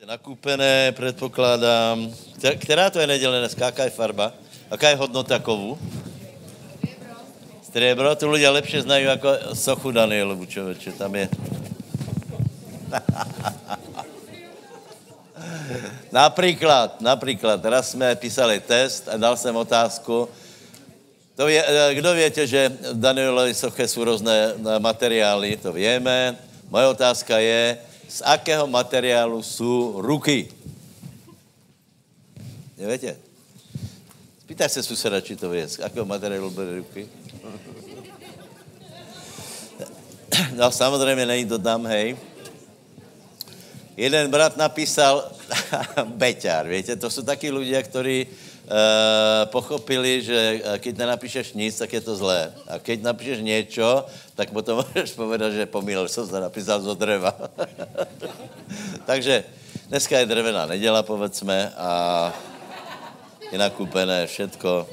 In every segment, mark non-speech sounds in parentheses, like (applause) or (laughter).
Nakúpené, předpokládám. Která to je neděle dneska? Jaká je farba? Jaká je hodnota kovu? Striebro. Tu ľudia lepšie znají jako sochu Danielovu, člověče. Tam je. (laughs) například, například, raz jsme písali test a dal jsem otázku. To je, eh, kdo větě, že Danielovi soche jsou různé eh, materiály, to víme. Moje otázka je, z akého materiálu jsou ruky? Nevíte? Spýtaj se suseda, či to ví, z akého materiálu byly ruky? No samozřejmě není to tam, hej. Jeden brat napísal (laughs) beťar, víte, to jsou taky lidé, kteří pochopili, že uh, keď nenapíšeš nic, tak je to zlé. A keď napíšeš něco, tak potom (laughs) můžeš povedat, že pomílel jsem se, napísal zo dreva. (laughs) Takže dneska je drevená neděla, povedzme, a je nakúpené všetko.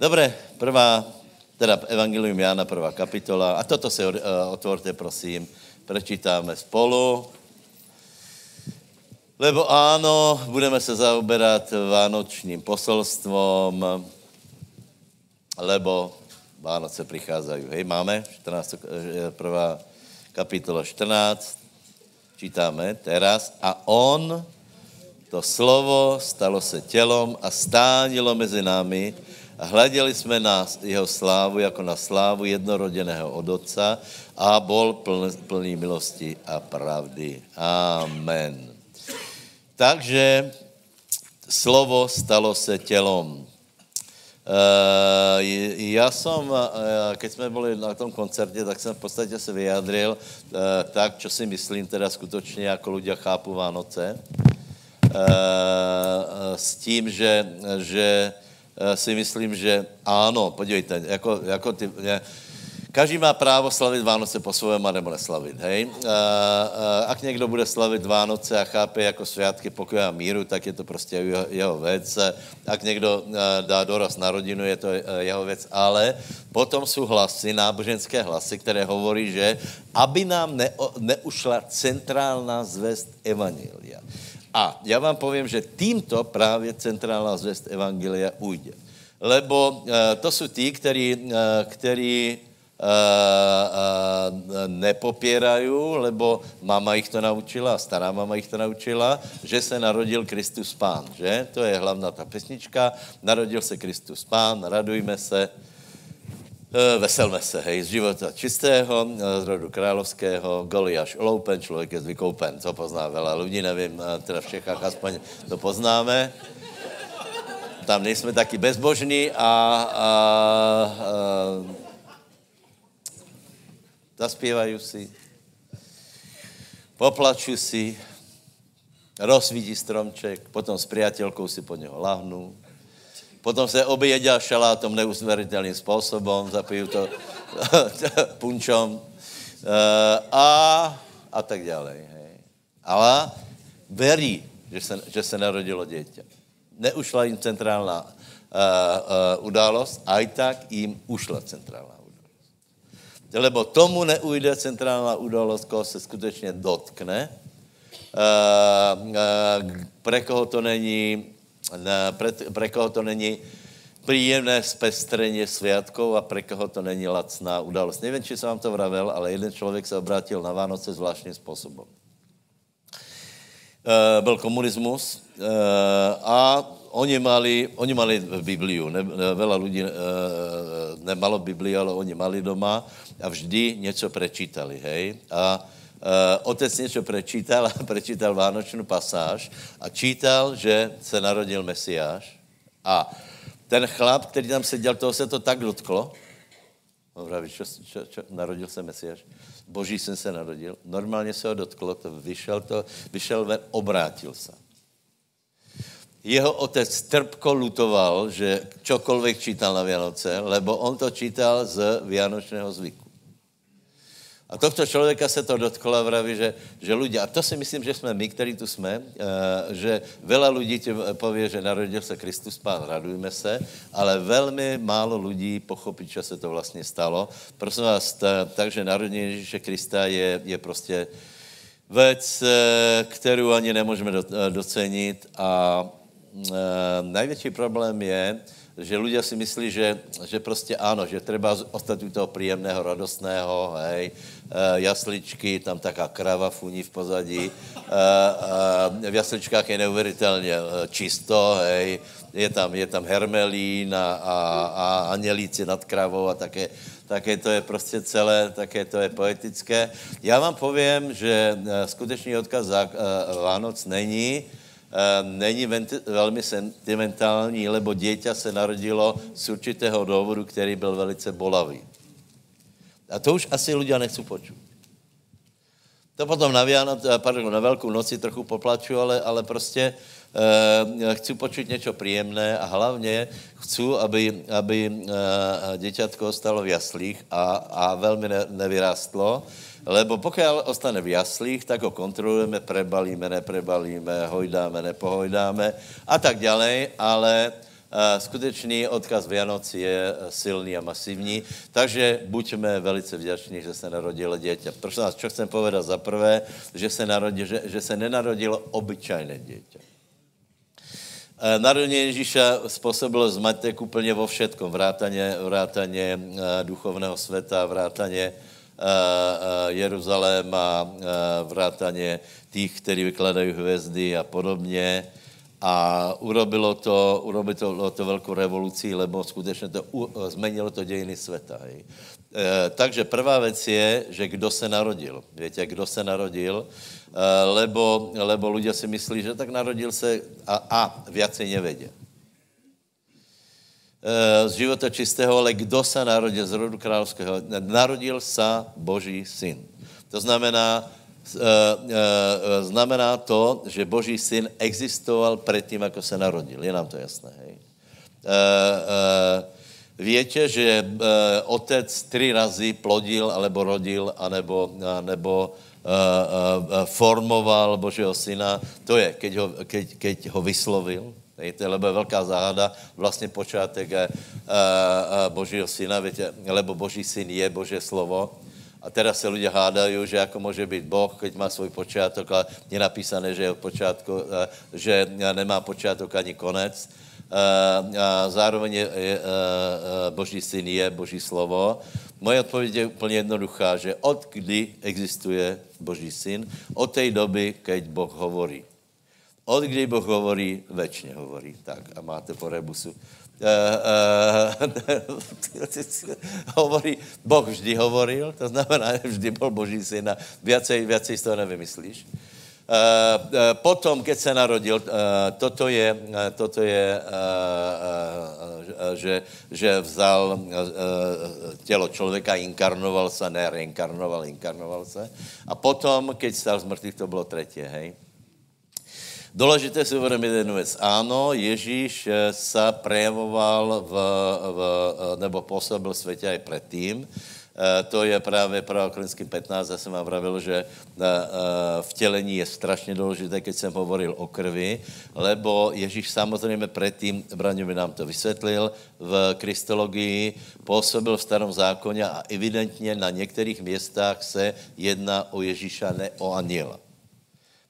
Dobre, prvá, teda Evangelium Jána, prvá kapitola. A toto se uh, otvorte, prosím. Prečítáme spolu. Lebo áno, budeme se zaoberat vánočním poselstvom, lebo Vánoce přicházají. Hej, máme 14, eh, prvá kapitola 14, čítáme teraz. A on, to slovo, stalo se tělom a stánilo mezi námi a hleděli jsme na jeho slávu jako na slávu jednorodeného od Otca a bol plný milosti a pravdy. Amen. Takže slovo stalo se tělom. Uh, já jsem, uh, keď jsme byli na tom koncertě, tak jsem v podstatě se vyjádřil uh, tak, co si myslím teda skutečně, jako ľudia chápu Vánoce. S tím, že, že si myslím, že ano, podívejte, jako, jako ty, Každý má právo slavit Vánoce po svém a nebo neslavit, hej. Uh, uh, ak někdo bude slavit Vánoce a chápe jako světky pokoje a míru, tak je to prostě jeho, jeho věc. Ak někdo dá doraz na rodinu, je to uh, jeho věc. Ale potom jsou hlasy, náboženské hlasy, které hovorí, že aby nám ne, neušla centrálna zvest Evangelia. A já vám povím, že tímto právě centrálna zvest Evangelia ujde. Lebo uh, to jsou uh, který uh, uh, nepopírají, lebo mama jich to naučila, stará mama jich to naučila, že se narodil Kristus Pán, že? To je hlavná ta pesnička. Narodil se Kristus Pán, radujme se, uh, veselme se, hej, z života čistého, z rodu královského, Goliáš oloupen, člověk je vykoupen, to pozná veľa lidí, nevím, teda v Čechách aspoň to poznáme tam nejsme taky bezbožní a, a, a zaspívají si, poplaču si, rozvidí stromček, potom s priateľkou si pod něho lahnu, potom se objedia šalátom neuzveritelným způsobem, zapijú to (laughs) punčom eh, a, a tak dále. Ale verí, že se, že se narodilo dieťa. Neušla jim centrálna uh, uh, událost, a i tak jim ušla centrálna lebo tomu neujde centrálna udalost, koho se skutečně dotkne. Uh, uh, pre koho to není, ne, pre, pre koho to není příjemné zpestreně světkov a pre koho to není lacná událost. Nevím, či jsem vám to vravel, ale jeden člověk se obrátil na Vánoce zvláštním způsobem. Uh, byl komunismus uh, a oni mali, oni mali Bibliu. Ne, ne, veľa lidí uh, nemalo Bibliu, ale oni mali doma a vždy něco prečítali, hej. A uh, otec něco prečítal a (laughs) prečítal Vánočnou pasáž a čítal, že se narodil Mesiáš a ten chlap, který tam seděl, toho se to tak dotklo, Praví, čo, čo, čo, narodil se Mesiáš. Boží syn se narodil. Normálně se ho dotklo, to vyšel, to, vyšel ven, obrátil se jeho otec trpko lutoval, že čokoliv čítal na Vianoce, lebo on to čítal z Vianočného zvyku. A tohto člověka se to dotklo a vraví, že, že ľudia, a to si myslím, že jsme my, kteří tu jsme, uh, že veľa lidí ti pově, že narodil se Kristus Pán, radujme se, ale velmi málo lidí pochopí, co se to vlastně stalo. Prosím vás, takže narodení Ježíše Krista je, je prostě věc, kterou ani nemůžeme docenit a největší problém je, že ľudia si myslí, že, že prostě ano, že treba ostať u toho príjemného, radostného, hej, e, jasličky, tam taká krava funí v pozadí, e, e, v jasličkách je neuvěřitelně čisto, hej, je tam, je tam hermelín a, a, a anělíci nad kravou a také, také to je prostě celé, také to je poetické. Já vám povím, že skutečný odkaz Vánoc není, Není velmi sentimentální, lebo dieťa se narodilo z určitého důvodu, který byl velice bolavý. A to už asi ľudia nechcú počuť. To potom na, Vianoc, eh, pardon, na Velkou noci trochu poplaču, ale, ale prostě e, chci počuť něco příjemné a hlavně chci, aby, aby e, děťatko ostalo v jaslích a, a velmi ne, nevyrástlo, Lebo pokud ostane v jaslích, tak ho kontrolujeme, prebalíme, neprebalíme, hojdáme, nepohojdáme a tak ďalej, ale uh, skutečný odkaz Vianoc je silný a masivní, takže buďme velice vděční, že se narodilo dieťa. Prosím vás, čo chcem povedat za prvé, že se, že, že se nenarodilo obyčajné dieťa. Narodení Ježíša způsobilo zmatek úplně vo všetkom, vrátaně, vrátaně duchovného světa, vrátaně Eh, eh, Jeruzalém a eh, vrátaně těch, kteří vykladají hvězdy a podobně. A urobilo to, urobilo to velkou revoluci, lebo skutečně to změnilo to dějiny světa. E, takže prvá věc je, že kdo se narodil. Víte, kdo se narodil, e, lebo, lebo ľudia si myslí, že tak narodil se a, a viacej nevedia. Eh, z života čistého, ale kdo se narodil z rodu královského? Narodil se Boží syn. To znamená, eh, eh, znamená to, že Boží syn existoval předtím, jako se narodil. Je nám to jasné, hej? Víte, že otec tři razy plodil, alebo rodil, anebo, anebo formoval Božího syna. To je, keď ho, keď, keď ho vyslovil, Víte, lebo je velká záhada, vlastně počátek a, a, a Božího syna, víte, lebo Boží syn je Boží slovo. A teraz se lidé hádají, že jako může být Boh, keď má svůj počátek a je napísané, že, je počátku, že nemá počátek ani konec. A zároveň je, je, Boží syn je Boží slovo. Moje odpověď je úplně jednoduchá, že od kdy existuje Boží syn? Od té doby, keď Boh hovorí. Od kdy Boh hovorí, večně hovorí. Tak a máte po rebusu. Uh, uh, (laughs) hovorí, Boh vždy hovoril, to znamená, že vždy byl Boží syn a viacej, viacej z toho nevymyslíš. Uh, potom, keď se narodil, toto je, toto je že, že vzal tělo člověka, inkarnoval se, ne reinkarnoval, inkarnoval se. A potom, keď stal z mrtvých, to bylo třetí, hej. Důležité si uvědomit jednu věc. Ano, Ježíš eh, se prejavoval v, v, eh, nebo působil světě i předtím. Eh, to je právě pro Korinským 15, já jsem vám pravil, že vtělení je strašně důležité, keď jsem hovoril o krvi, lebo Ježíš samozřejmě předtím, Braňovi nám to vysvětlil, v kristologii působil v starom zákoně a evidentně na některých městách se jedná o Ježíša, ne o aniela.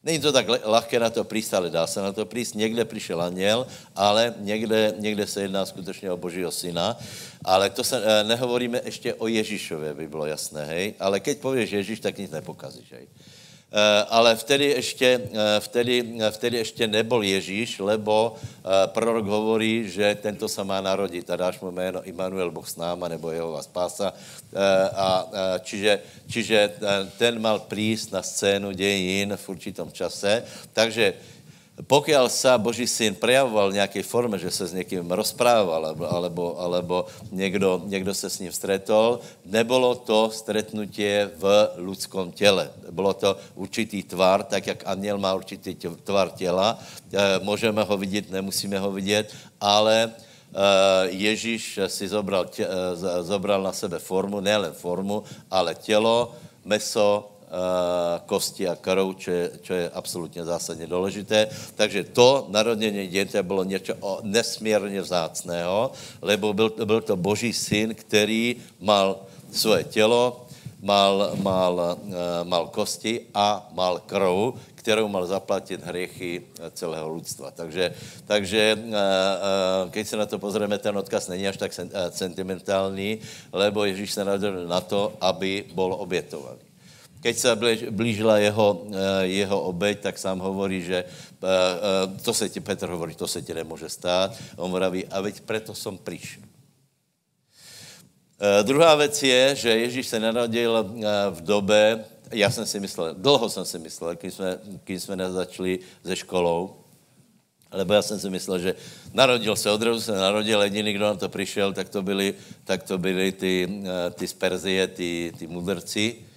Není to tak lehké na to prísť, ale dá se na to prísť. Někde přišel aniel, ale někde, někde se jedná skutečně o Božího syna. Ale to se eh, nehovoríme ještě o Ježíšově, by bylo jasné, hej. Ale keď pověš Ježíš, tak nic nepokazíš, hej. Eh, ale vtedy ještě, eh, vtedy, eh, vtedy ještě nebol Ježíš, lebo prorok hovorí, že tento se má narodit a dáš mu jméno Immanuel, Boh s náma, nebo jeho spása. A, čiže, čiže ten mal prísť na scénu dějin v určitom čase. Takže pokiaľ sa Boží syn prejavoval v nějaké forme, že se s někým rozprával, alebo, alebo, někdo, někdo se s ním stretol, nebylo to stretnutie v ľudskom těle. Bylo to určitý tvar, tak jak aniel má určitý tvar těla. E, můžeme ho vidět, nemusíme ho vidět, ale e, Ježíš si zobral, e, zobral na sebe formu, nejen formu, ale tělo, meso, kosti a krv, čo je, čo je absolutně zásadně důležité. Takže to narodění dítěte bylo něco nesmírně vzácného, lebo byl, byl to boží syn, který mal svoje tělo, mal, mal, mal kosti a mal krv, kterou mal zaplatit hriechy celého lidstva. Takže, takže keď se na to pozrieme, ten odkaz není až tak sentimentální, lebo Ježíš se narodil na to, aby bol obětovaný. Keď se blížila jeho, jeho obeď, tak sám hovorí, že to se ti, Petr hovorí, to se ti nemůže stát. On vraví, a veď preto som prišiel. Druhá věc je, že Ježíš se narodil v době, já jsem si myslel, dlouho jsem si myslel, když jsme, když jsme nezačali ze školou, lebo já jsem si myslel, že narodil se, odrazu se narodil, jediný, kdo na to přišel, tak to byli, tak to byli ty, ty z Perzie, ty, ty mudrci.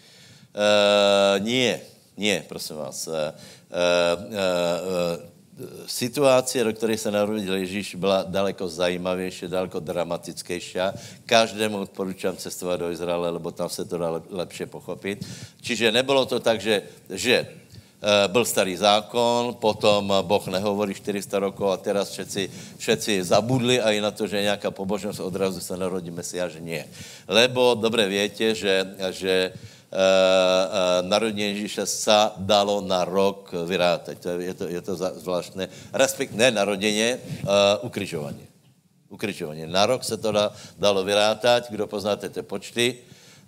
Uh, nie, nie, prosím vás. Uh, uh, uh, situace, do které se narodil Ježíš, byla daleko zajímavější, daleko dramatickější. Každému odporučám cestovat do Izraele, lebo tam se to dá lepše pochopit. Čiže nebylo to tak, že, že eh, byl starý zákon, potom Boh nehovorí 400 rokov a teraz všetci, všetci zabudli a i na to, že nějaká pobožnost odrazu se narodí Mesiáš, nie. Lebo dobře větě, že, že narodení Ježíše sa dalo na rok vyrátať. To je, je, to, je to zvláštné. Respekt, ne naroděně, uh, ukryžování. Ukryžování. Na rok se to da, dalo vyrátať, kdo poznáte ty počty.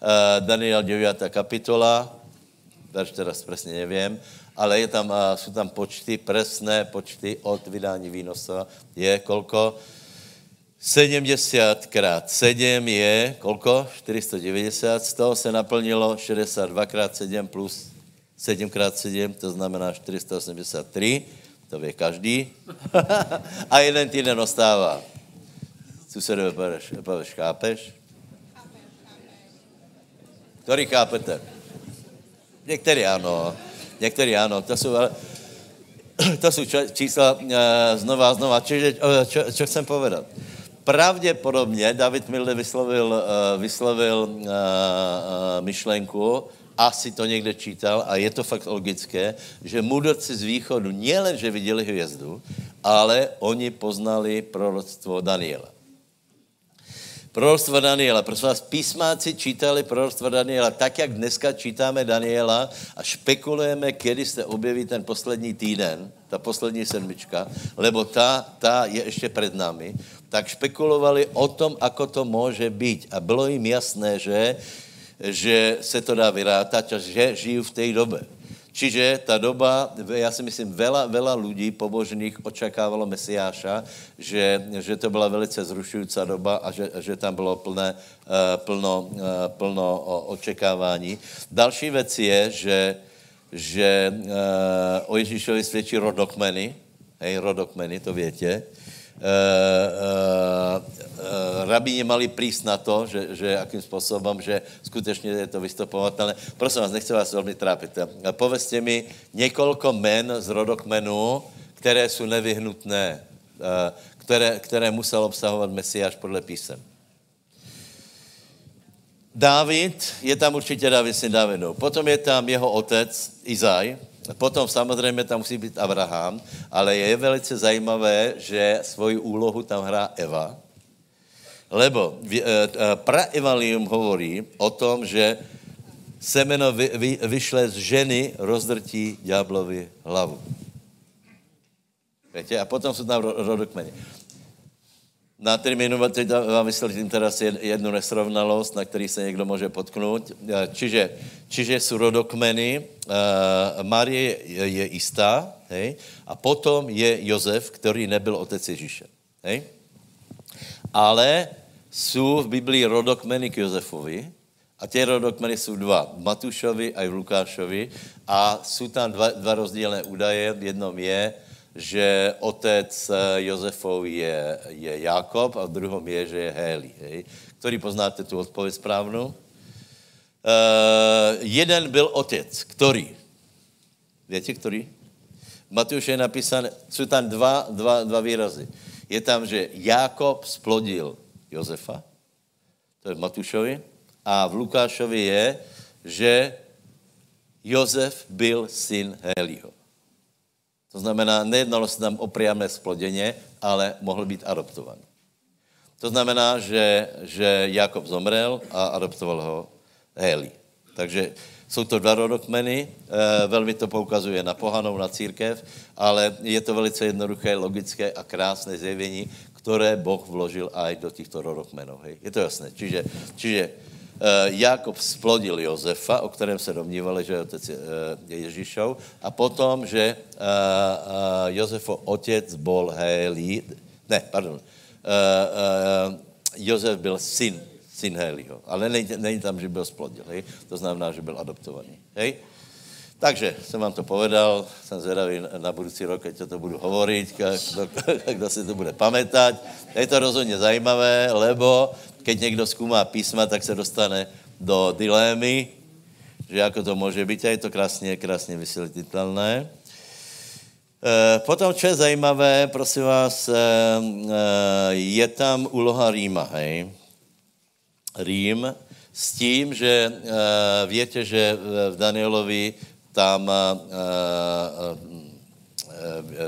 Uh, Daniel 9. kapitola, verš teraz přesně nevím, ale je tam, uh, jsou tam počty, presné počty od vydání výnosa. Je kolko? 70 krát 7 je, kolko? 490, z toho se naplnilo 62 krát 7 plus 7 krát 7, to znamená 483, to ví každý. (laughs) a jeden týden ostává. Susedové poveš, poveš, chápeš? Který chápete? Některý ano, některý ano, to jsou, ale, (clears throat) to jsou čísla uh, znova a znova. Čiže, uh, čo, čo chcem povedat? Pravděpodobně David Milde vyslovil, uh, vyslovil uh, uh, myšlenku, asi to někde čítal a je to fakt logické, že mudrci z východu nielen, že viděli hvězdu, ale oni poznali proroctvo Daniela. Proroctvo Daniela. Prosím vás, písmáci čítali proroctvo Daniela tak, jak dneska čítáme Daniela a špekulujeme, kedy se objeví ten poslední týden, ta poslední sedmička, lebo ta, ta je ještě před námi tak špekulovali o tom, ako to může být. A bylo jim jasné, že, že se to dá vyrátať a že žijí v té době. Čiže ta doba, já si myslím, vela, vela lidí pobožných očekávalo Mesiáša, že, že to byla velice zrušující doba a že, že tam bylo plné, eh, plno, eh, plno očekávání. Další věc je, že, že eh, o Ježíšovi svědčí rodokmeny, hej, rodokmeny, to větě, uh, uh, rabíni mali prísť na to, že, že jakým způsobem, že skutečně je to vystupovatelné. Prosím vás, nechci vás velmi trápit. Povedzte mi několik men z rodokmenů, které jsou nevyhnutné, uh, které, které musel obsahovat Mesiáš podle písem. Dávid, je tam určitě Dávid syn Davidu. Potom je tam jeho otec Izaj, Potom samozřejmě tam musí být Abraham, ale je velice zajímavé, že svoji úlohu tam hrá Eva, lebo eh, eh, praevalium hovorí o tom, že semeno vy, vy, vyšle z ženy, rozdrtí ďáblovi hlavu. Víte? A potom jsou tam rodokmeny. Na termínu teď vám vysvětlím teraz jednu nesrovnalost, na který se někdo může potknout. Čiže, čiže jsou rodokmeny, uh, Marie je, jistá, hej? a potom je Josef, který nebyl otec Ježíše. Hej? Ale jsou v Biblii rodokmeny k Josefovi, a ty rodokmeny jsou dva, Matušovi a Lukášovi. A jsou tam dva, dva rozdílné údaje. V jednom je, že otec eh, Josefov je, je Jakob a v druhom je, že je Héli. Hej? Který poznáte tu odpověď správnou? Uh, jeden byl otec, který? Víte, který? Matouš je napísané, jsou tam dva, dva, dva výrazy. Je tam, že Jakob splodil Josefa, to je v Matušovi, a v Lukášovi je, že Josef byl syn Heliho. To znamená, nejednalo se tam o priamé sploděně, ale mohl být adoptovaný. To znamená, že, že Jakob zomrel a adoptoval ho Heli. Takže jsou to dva rodokmeny, e, velmi to poukazuje na pohanou, na církev, ale je to velice jednoduché, logické a krásné zjevení, které Boh vložil aj do těchto rodokmenů. Je to jasné. Čiže, čiže Eh, Jakob splodil Josefa, o kterém se domnívali, že je otec eh, Ježíšov, a potom, že eh, Josefo otec bol Hélí, ne, pardon, Josef byl syn, syn Hélího, ale není, tam, že byl splodil, hej? to znamená, že byl adoptovaný. Hej? Takže jsem vám to povedal, jsem zvědavý na budoucí rok, keď to budu hovorit, kdo, kdo si to bude pamätať. Je to rozhodně zajímavé, lebo keď někdo zkoumá písma, tak se dostane do dilémy, že jako to může být a je to krásně, krásně vysvětlitelné. Eh, potom, co je zajímavé, prosím vás, eh, eh, je tam úloha Říma, hej? Rím s tím, že větě, že v Danielovi tam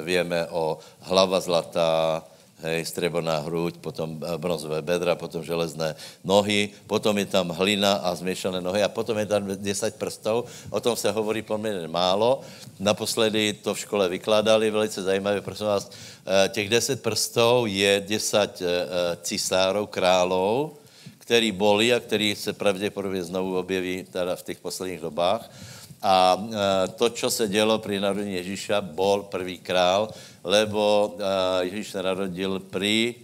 víme o hlava zlatá, hej, střeborná hruď, potom eh, bronzové bedra, potom železné nohy, potom je tam hlina a zmiešané nohy a potom je tam 10 prstů. O tom se hovorí poměrně málo. Naposledy to v škole vykládali, velice zajímavé, prosím vás, eh, těch 10 prstů je 10 eh, cisárov, králů, který boli a který se pravděpodobně znovu objeví teda v těch posledních dobách. A to, co se dělo při narodení Ježíša, bol první král, lebo Ježíš se narodil pri,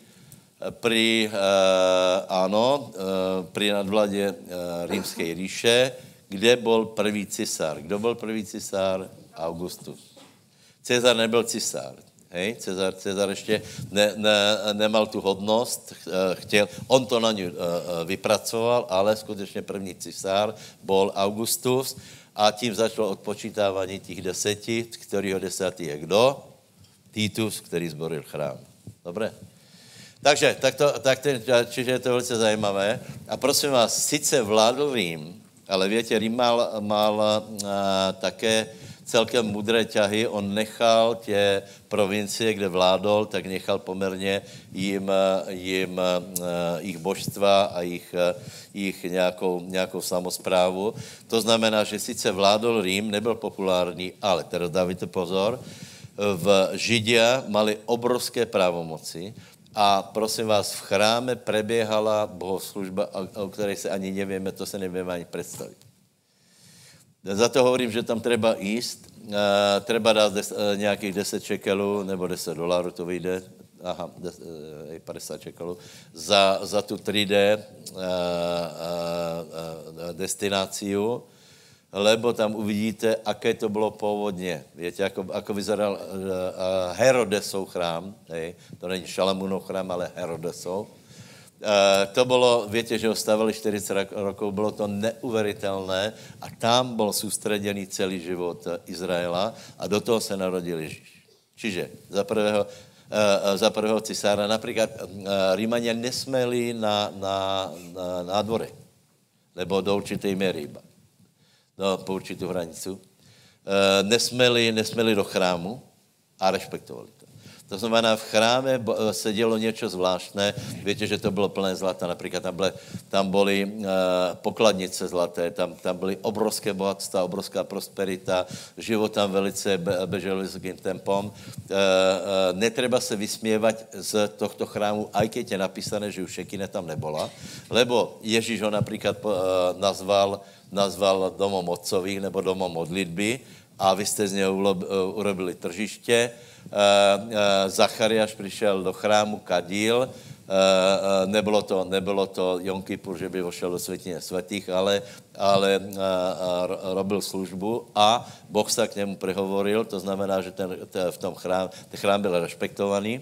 pri ano, pri nadvladě římské říše, kde byl první cisár. Kdo byl první cisár? Augustus. Cezar nebyl cisár. Hej, Cezar, Cezar ještě ne, ne, nemal tu hodnost, chtěl, on to na ně vypracoval, ale skutečně první cisár byl Augustus a tím začalo odpočítávání těch deseti, kterého desátý je kdo? Titus, který zboril chrám. Dobré? Takže, tak to, tak ten, čiže je to velice zajímavé. A prosím vás, sice vládl Rím, ale větě, Rím mal, mal a, také celkem mudré ťahy. On nechal tě provincie, kde vládol, tak nechal poměrně jim, jim jich božstva a jich, jich nějakou, nějakou samozprávu. To znamená, že sice vládol Rím, nebyl populární, ale teda dávajte pozor, v Židia mali obrovské právomoci a prosím vás, v chráme preběhala bohoslužba, o které se ani nevíme, to se nevíme ani představit. Za to hovorím, že tam treba jíst, uh, treba dát des, uh, nějakých 10 čekelů nebo 10 dolarů, to vyjde, aha, des, uh, 50 čekelů, za, za tu 3D uh, uh, uh, destináciu, lebo tam uvidíte, aké to bylo původně. Víte, jako, jako vyzeral uh, Herodesov chrám, hej? to není Šalamunov chrám, ale Herodesov. Uh, to bylo, víte, že ho stavili 40 rokov, bylo to neuveritelné a tam byl soustředěný celý život Izraela a do toho se narodil Ježíš. Čiže za prvého, uh, za prvého cisára například uh, Rímania nesměli na, na, na, na dvore, nebo do určité míry iba no, po určitou hranicu, e, nesměli, nesměli do chrámu a respektovali to. To znamená, v chráme eh, se dělo něco zvláštné. Víte, že to bylo plné zlata. Například tam, byly, tam byly uh, pokladnice zlaté, tam, tam byly obrovské bohatstva, obrovská prosperita, život tam velice bežel vysokým tempom. Uh, uh, netreba se vysměvat z tohto chrámu, aj keď je napísané, že už šekine tam nebola, lebo Ježíš ho například uh, nazval nazval domom otcových nebo domom modlitby a vy jste z něho urobili tržiště. Eh, eh, Zachariáš přišel do chrámu, kadíl, eh, nebylo to, nebylo to Jom Kippur, že by vošel do světině svatých, ale, ale robil službu a Boh se k němu prehovoril, to znamená, že ten, ten, v tom chrám, ten chrám byl respektovaný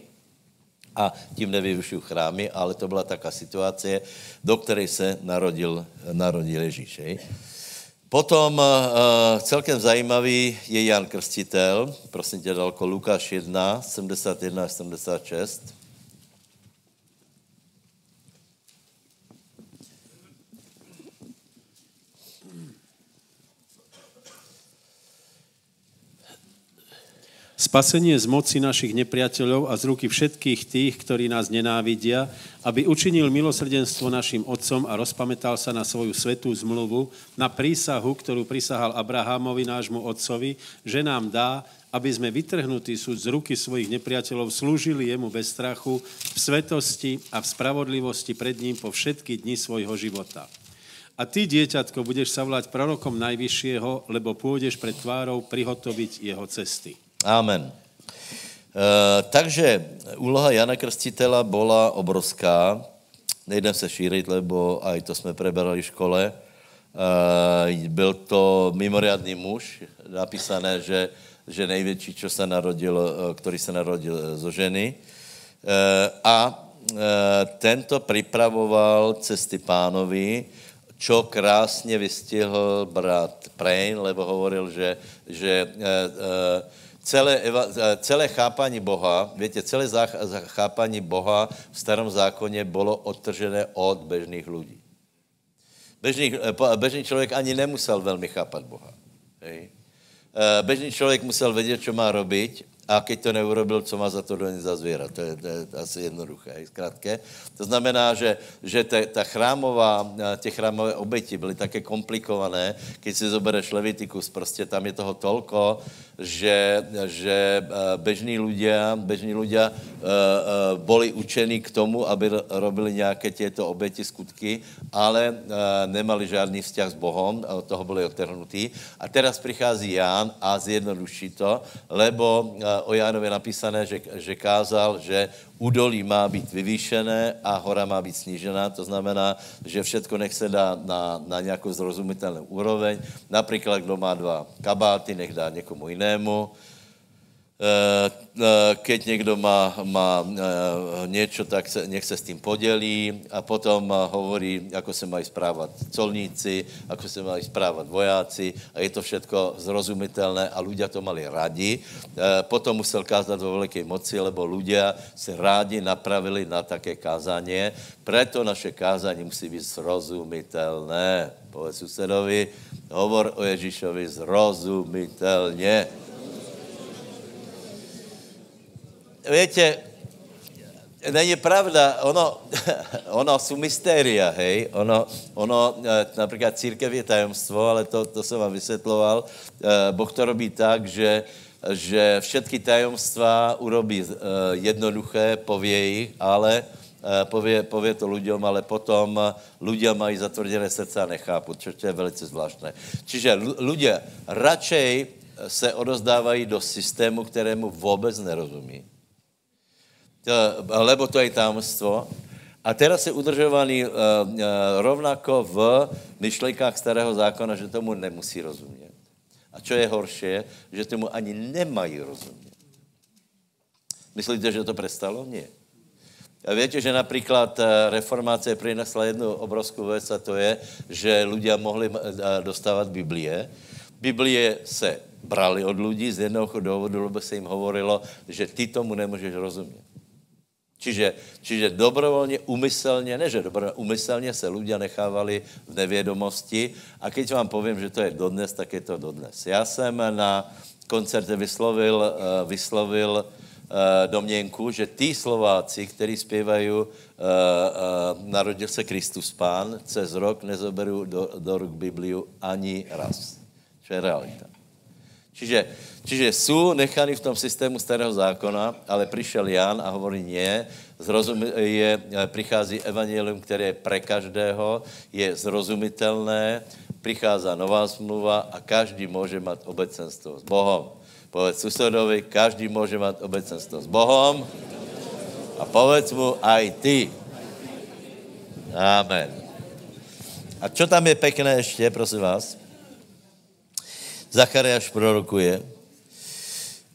a tím nevyrušují chrámy, ale to byla taká situace, do které se narodil, narodil Ježíš. Hej. Potom uh, celkem zajímavý je Jan Krstitel, prosím tě, dalko Lukáš 1, 71 až 76. spasenie z moci našich nepriateľov a z ruky všetkých tých, ktorí nás nenávidia, aby učinil milosrdenstvo našim otcom a rozpamätal sa na svoju svetú zmluvu, na prísahu, ktorú prisahal Abrahamovi, nášmu otcovi, že nám dá, aby sme vytrhnutí sú z ruky svojich nepriateľov slúžili jemu bez strachu, v svetosti a v spravodlivosti pred ním po všetky dni svojho života. A ty, dieťatko, budeš sa volať prorokom Najvyššieho, lebo pôjdeš pred tvárou prihotoviť jeho cesty. Amen. E, takže úloha Jana Krstitela byla obrovská. Nejdem se šířit, lebo aj to jsme preberali v škole. E, byl to mimoriadný muž, napísané, že, že největší, čo se narodil, e, který se narodil zo ženy. E, a tento pripravoval cesty pánovi, čo krásně vystihl brat Prejn, lebo hovoril, že, že e, e, celé, celé chápání Boha, víte, celé chápání Boha v starém zákoně bylo odtržené od bežných lidí. Bežný, eh, bežný člověk ani nemusel velmi chápat Boha. Eh, bežný člověk musel vědět, co má robiť a keď to neurobil, co má za to do za zvěra. To je, to je asi jednoduché, zkrátké. To znamená, že, že te, ta chrámová, ty chrámové oběti byly také komplikované. Když si zobereš Levitikus, prostě tam je toho tolko, že, že bežní ľudia, bežní ľudia boli učení k tomu, aby robili nějaké těto oběti, skutky, ale nemali žádný vzťah s Bohom, od toho byli odtrhnutí. A teraz přichází Ján a zjednoduší to, lebo o Jánově napísané, že, že kázal, že údolí má být vyvýšené a hora má být snížená. To znamená, že všetko nech se dá na, na nějakou zrozumitelnou úroveň. Například, kdo má dva kabáty, nech dá někomu jinému keď někdo má, má eh, něco, tak se, nech se s tím podělí a potom hovorí, ako se mají správat colníci, ako se mají správat vojáci a je to všetko zrozumitelné a ľudia to mali rádi. Potom musel kázat vo veľkej moci, lebo ľudia se rádi napravili na také kázanie. Preto naše kázání musí být zrozumitelné. Povedz susedovi, hovor o Ježíšovi zrozumitelně. Víte, není pravda, ono, (laughs) ono jsou mystéria, hej, ono, ono eh, například církev je tajemstvo, ale to, to jsem vám vysvětloval, eh, Boh to robí tak, že, že všetky tajemstva urobí eh, jednoduché, pově jich, ale pově, pově to lidem, ale potom ľudia mají zatvrděné srdce a nechápu, což je velice zvláštné. Čiže ľudia radšej se odozdávají do systému, kterému vůbec nerozumí lebo to je tajemstvo. A teraz je udržovaný uh, uh, rovnako v myšlenkách starého zákona, že tomu nemusí rozumět. A čo je horší, že tomu ani nemají rozumět. Myslíte, že to prestalo? Nie. A víte, že například reformáce přinesla jednu obrovskou věc a to je, že ľudia mohli dostávat Biblie. Biblie se brali od lidí z jednoho důvodu, lebo se jim hovorilo, že ty tomu nemůžeš rozumět. Čiže, čiže dobrovolně, umyselně, ne že dobrovolně, umyselně se ľudia nechávali v nevědomosti a keď vám povím, že to je dodnes, tak je to dodnes. Já jsem na koncerte vyslovil, eh, vyslovil eh, domněnku, že tí Slováci, kteří zpívají uh, Narodil se Kristus Pán, cez rok nezoberou do, do ruk Bibliu ani raz. Čo je realita. Čiže, čiže jsou nechaní v tom systému starého zákona, ale přišel Jan a hovorí, nie, zrozum, je, přichází evangelium, které je pre každého, je zrozumitelné, přichází nová smluva a každý může mít obecenstvo s Bohom. Povedz susedovi, každý může mít obecenstvo s Bohom a povedz mu aj ty. Amen. A čo tam je pekné ještě, prosím vás? Zachariáš prorokuje,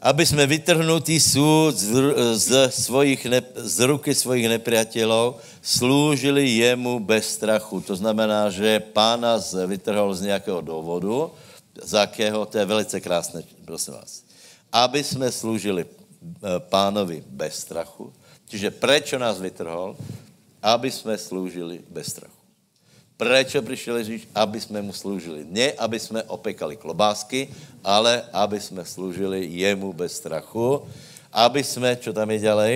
aby jsme vytrhnutí súd z, z, svojich ne, z ruky svojich nepriateľov slúžili jemu bez strachu. To znamená, že pána vytrhol z nějakého důvodu, z jakého, to je velice krásné, prosím vás. Aby jsme slúžili eh, pánovi bez strachu. Čiže prečo nás vytrhol? Aby jsme slúžili bez strachu. Prečo přišel Ježíš? Aby jsme mu sloužili. Ne, aby jsme opekali klobásky, ale aby jsme sloužili jemu bez strachu. Aby jsme, čo tam je ďalej?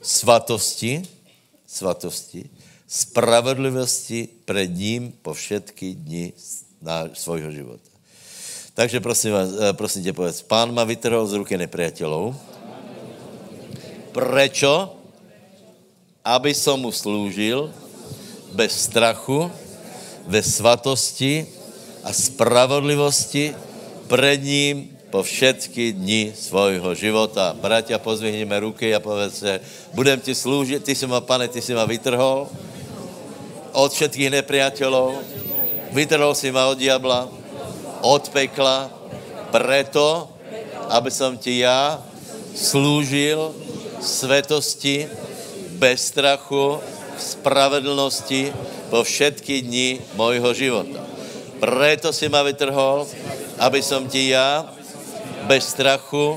Svatosti, svatosti, spravedlivosti před ním po všetky dny svojho života. Takže prosím vás, eh, prosím tě povedz, pán ma vytrhol z ruky nepriateľov. Prečo? Aby som mu slúžil bez strachu, ve svatosti a spravodlivosti před ním po všetky dni svojho života. Bratia, pozvihneme ruky a povedz budem ti slúžit, ty si ma, pane, ty si ma vytrhol od všetkých nepriateľov, vytrhol si ma od diabla, od pekla, preto, aby som ti já slúžil svetosti, bez strachu, spravedlnosti po všetky dni mojho života. Preto si ma vytrhol, aby som ti já bez strachu,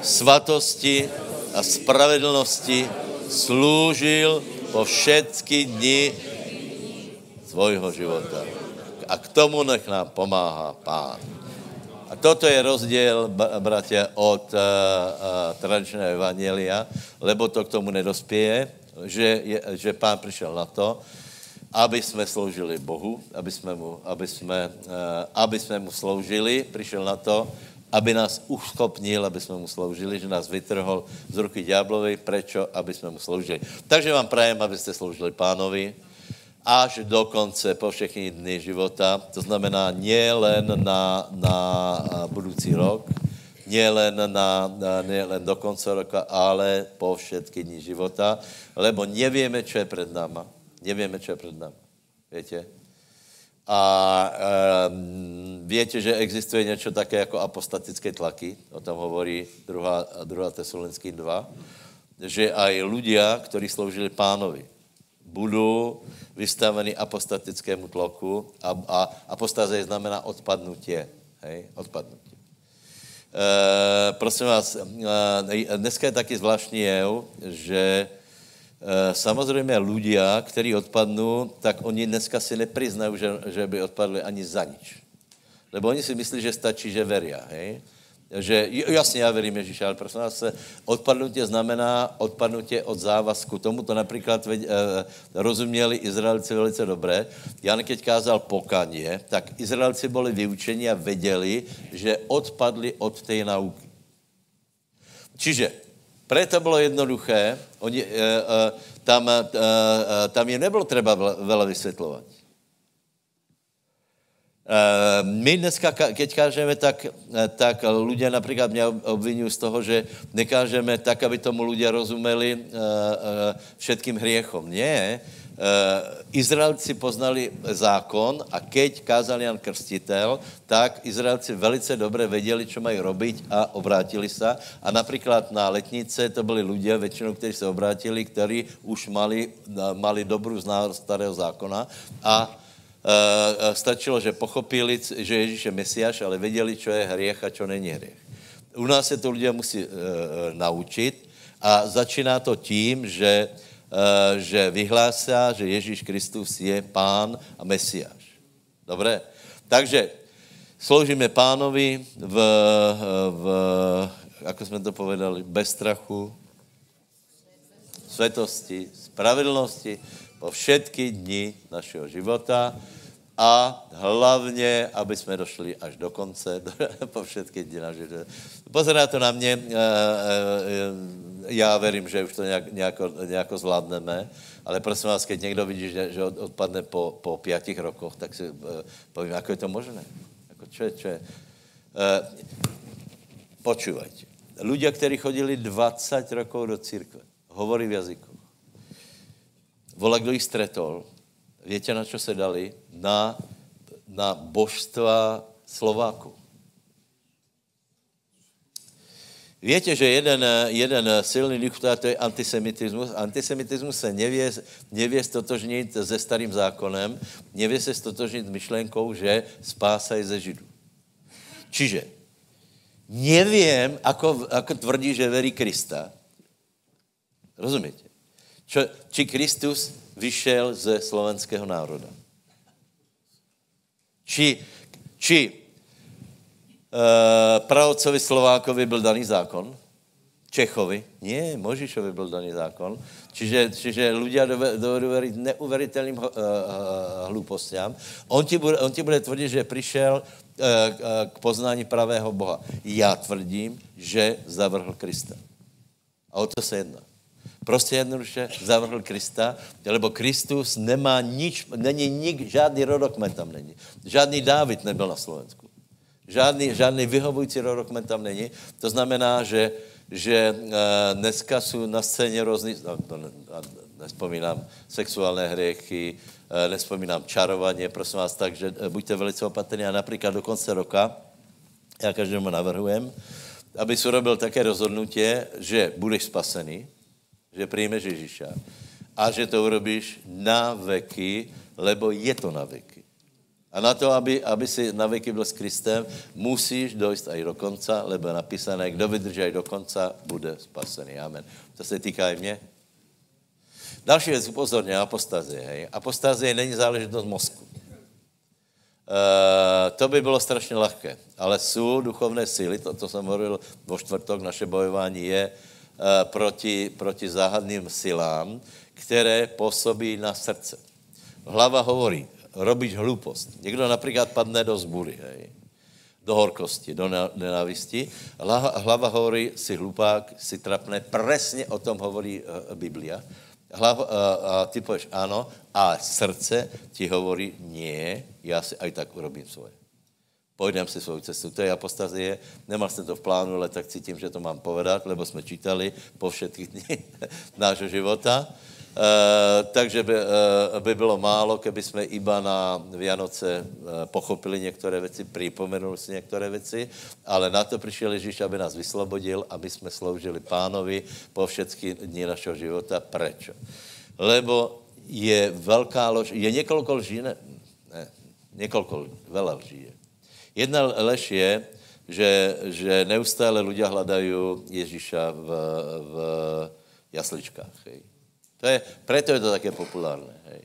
svatosti a spravedlnosti slúžil po všetky dni svojho života. A k tomu nech nám pomáhá Pán. A toto je rozdíl, bratia, od uh, uh, tradičného evangelia, lebo to k tomu nedospěje, že, je, že Pán přišel na to, aby jsme sloužili Bohu, aby jsme mu, aby jsme, uh, aby jsme mu sloužili, přišel na to, aby nás uschopnil, aby jsme mu sloužili, že nás vytrhol z ruky ďáblovi, prečo? Aby jsme mu sloužili. Takže vám prajem, abyste sloužili pánovi, až do konce, po všechny dny života. To znamená len na, na budoucí rok, len, na, na, len do konce roka, ale po všetky dny života, lebo nevieme, čo je před náma. Nevieme, čo je před náma. Víte? A um, víte, že existuje něco také jako apostatické tlaky, o tom hovorí 2. 2. Tesalinský 2, že aj ľudia, ktorí sloužili pánovi, budou vystaveni apostatickému tlaku a, a apostáze znamená odpadnutie. Hej? Odpadnutie. E, prosím vás, e, dneska je taky zvláštní jev, že e, samozřejmě ľudia, kteří odpadnou, tak oni dneska si nepriznají, že, že by odpadli ani za nič. Lebo oni si myslí, že stačí, že veria. Hej? Že jasně, já verím Ježíš, ale prosím vás, odpadnutí znamená odpadnutí od závazku. Tomu to například eh, rozuměli Izraelci velice dobré. Jan keď kázal pokanie, tak Izraelci byli vyučeni a věděli, že odpadli od té nauky. Čiže preto bylo jednoduché, oni, eh, eh, tam, eh, eh, tam je nebylo třeba veľa vysvětlovat. Eh, my dneska, keď kážeme, tak, eh, tak ľudia například mě obvinují z toho, že nekážeme tak, aby tomu ľudia rozumeli eh, všetkým hriechom. Nie. Izraelci poznali zákon a keď kázal Jan Krstitel, tak Izraelci velice dobře věděli, co mají robiť a obrátili se. A například na letnice to byli ľudia, většinou, kteří se obrátili, kteří už mali, mali dobrou znalost starého zákona a Uh, stačilo, že pochopili, že Ježíš je Mesiáš, ale věděli, co je hriech a co není hriech. U nás se to lidé musí uh, naučit a začíná to tím, že, že vyhlásá, že Ježíš Kristus je pán a Mesiáš. Dobré? Takže sloužíme pánovi v, v jako jsme to povedali, bez strachu, svetosti, spravedlnosti, po všetky dni našeho života a hlavně, aby jsme došli až do konce, (laughs) po všetky dny našeho života. Pozerá to na mě, eh, eh, já verím, že už to nějak, nějako, nějako zvládneme, ale prosím vás, keď někdo vidí, že, že odpadne po, po pětich rokoch, tak si eh, povím, jak je to možné. Jako, čo je. Počúvajte. Ľudia, kteří chodili 20 rokov do církve, hovorí v jazyku Vola, kdo jich stretol, větě, na čo se dali? Na, na božstva Slováku. Víte, že jeden, jeden silný duch, to je antisemitismus. Antisemitismus se nevě, nevě stotožnit se starým zákonem, nevě se stotožnit myšlenkou, že spásají ze Židů. Čiže nevím, ako, ako tvrdí, že verí Krista. Rozumíte? Čo, či Kristus vyšel ze slovenského národa. Či, či uh, pravcovi Slovákovi byl daný zákon, Čechovi, nie, Možišovi byl daný zákon, čiže, čiže ľudia dovedú veriť neuveriteľným uh, uh, hlúpostiam. On ti, bude, on ti bude tvrdit, že přišel uh, k poznání pravého Boha. Já tvrdím, že zavrhl Krista. A o to se jedná. Prostě jednoduše zavrhl Krista, lebo Kristus nemá nič, není nik, žádný rodokmen tam není. Žádný Dávid nebyl na Slovensku. Žádný, žádný vyhovující rodokmen tam není. To znamená, že, že uh, dneska jsou na scéně různý, no, nespomínám sexuální hriechy, uh, nespomínám čarování, prosím vás, takže uh, buďte velice opatrní a například do konce roka, já každému navrhujem, aby si urobil také rozhodnutí, že budeš spasený, že přijmeš Ježíša a že to urobíš na veky, lebo je to na veky. A na to, aby, aby si na veky byl s Kristem, musíš dojít aj do konca, lebo je napísané, kdo vydrží aj do konca, bude spasený. Amen. To se týká i mě. Další věc, upozorně, apostazie. Hej. Apostazie není záležitost mozku. Uh, to by bylo strašně lehké, ale jsou duchovné síly, to, to jsem hovoril vo čtvrtok, naše bojování je proti, proti záhadným silám, které působí na srdce. Hlava hovorí, robiť hlupost. Někdo například padne do zbury, hej, do horkosti, do nenávisti. Hlava, hovorí, si hlupák, si trapné, presně o tom hovorí uh, Biblia. Hlava, a, a ty pověš ano, a srdce ti hovorí, nie, já si aj tak urobím svoje. Pojdem si svou cestu. To je apostazie. Nemal jsem to v plánu, ale tak cítím, že to mám povedat, lebo jsme čítali po všetkých dní (laughs) nášho života. Uh, takže by, uh, by bylo málo, keby jsme iba na Vianoce uh, pochopili některé věci, připomenuli si některé věci, ale na to přišel Ježíš, aby nás vyslobodil, aby jsme sloužili pánovi po všetky dní našeho života. Prečo? Lebo je velká lož, je několik lží, ne, ne několik, veľa lží je. Jedna lež je, že, že neustále ľudia hledají Ježíša v, v jasličkách. Hej. To je, preto je to také populárné. Hej.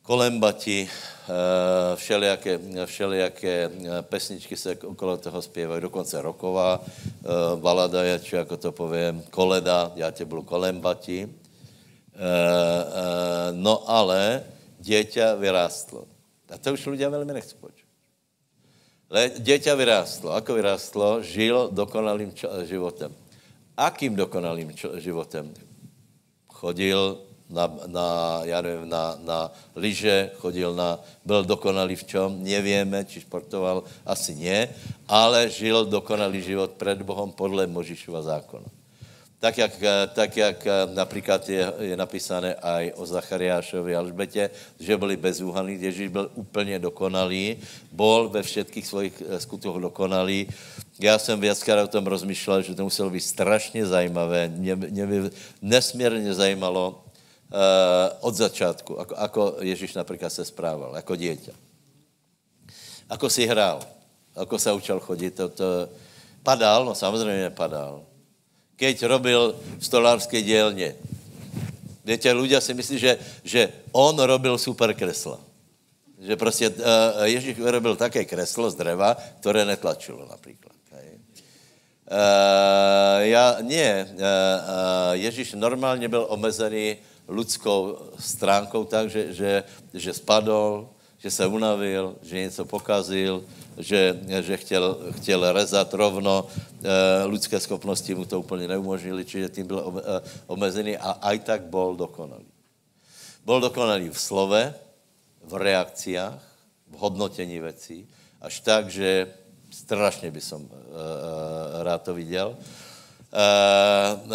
Kolembati, eh, všelijaké, všelijaké eh, pesničky se okolo toho zpívají, dokonce roková eh, balada je, či jako to povím, koleda, já tě budu kolembati. No ale dieťa vyrástlo. A to už ľudia veľmi nechcú počuť. Le, dieťa vyrástlo. Ako vyrástlo? Žil dokonalým životem. Akým dokonalým životem? chodil na, na, já nevím, na, na lyže, chodil na, byl dokonalý v čom, nevíme, či športoval, asi ne, ale žil dokonalý život před Bohem podle Možišova zákona. Tak jak, tak jak například je, je napísané aj o Zachariášovi a Alžbetě, že byli bezúhaný, Ježíš byl úplně dokonalý, bol ve všetkých svojich eh, skutoch dokonalý. Já jsem viackrát o tom rozmýšlel, že to muselo být strašně zajímavé. Mě, mě by nesmírně zajímalo uh, od začátku, ako, ako Ježíš například se správal, jako dieťa. Ako si hrál, ako se učil chodit, to, to padal, no samozřejmě padal keď robil v stolárské dělně. Víte, ľudia si myslí, že, že on robil super kresla. Že prostě uh, Ježíš robil také kreslo z dreva, které netlačilo například. Uh, já, ne, uh, uh, Ježíš normálně byl omezený lidskou stránkou tak, že, že, že spadol, že se unavil, že něco pokazil, že, že chtěl, chtěl rezat rovno, e, lidské schopnosti mu to úplně neumožnili, čiže tím byl eh, omezený a aj tak byl dokonalý. Byl dokonalý v slove, v reakciách, v hodnotení věcí, až tak, že strašně by som e, rád to viděl. Uh, uh,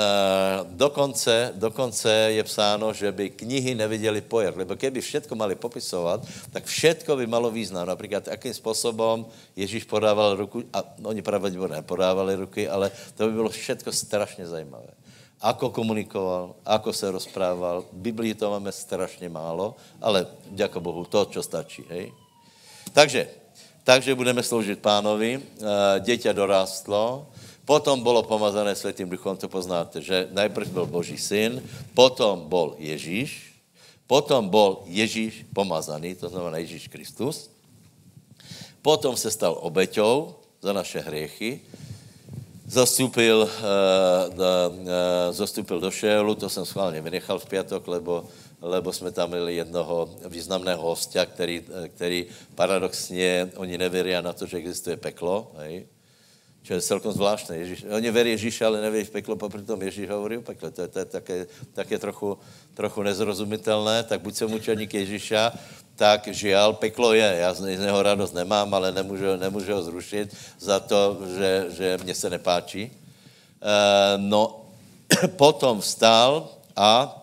dokonce, dokonce je psáno, že by knihy neviděli pojer, lebo keby všetko mali popisovat, tak všetko by malo význam. Například, jakým způsobem Ježíš podával ruku, a oni pravděpodobně nepodávali ruky, ale to by bylo všetko strašně zajímavé. Ako komunikoval, ako se rozprával. V Biblii to máme strašně málo, ale děko Bohu, to, čo stačí. Hej? Takže, takže budeme sloužit pánovi. Uh, dieťa dorástlo, Potom bylo pomazané Světým duchom, to poznáte, že najprv byl Boží syn, potom byl Ježíš, potom byl Ježíš pomazaný, to znamená Ježíš Kristus, potom se stal obeťou za naše hriechy, zastupil, uh, uh, zastupil do Šélu, to jsem schválně vynechal v pětok, lebo, lebo jsme tam měli jednoho významného hostia, který, který paradoxně, oni nevěří na to, že existuje peklo, hej? Čo je celkom zvláštné. Ježíš, oni verí Ježíša, ale nevěří v peklo, popri tom Ježíš hovorí o pekle. To je, to je také, také trochu, trochu nezrozumitelné, tak buď jsem učeník Ježíša, tak žial, peklo je. Já z něho radost nemám, ale nemůžu, nemůžu ho zrušit za to, že, že mě se nepáčí. E, no, (clears throat) potom vstal a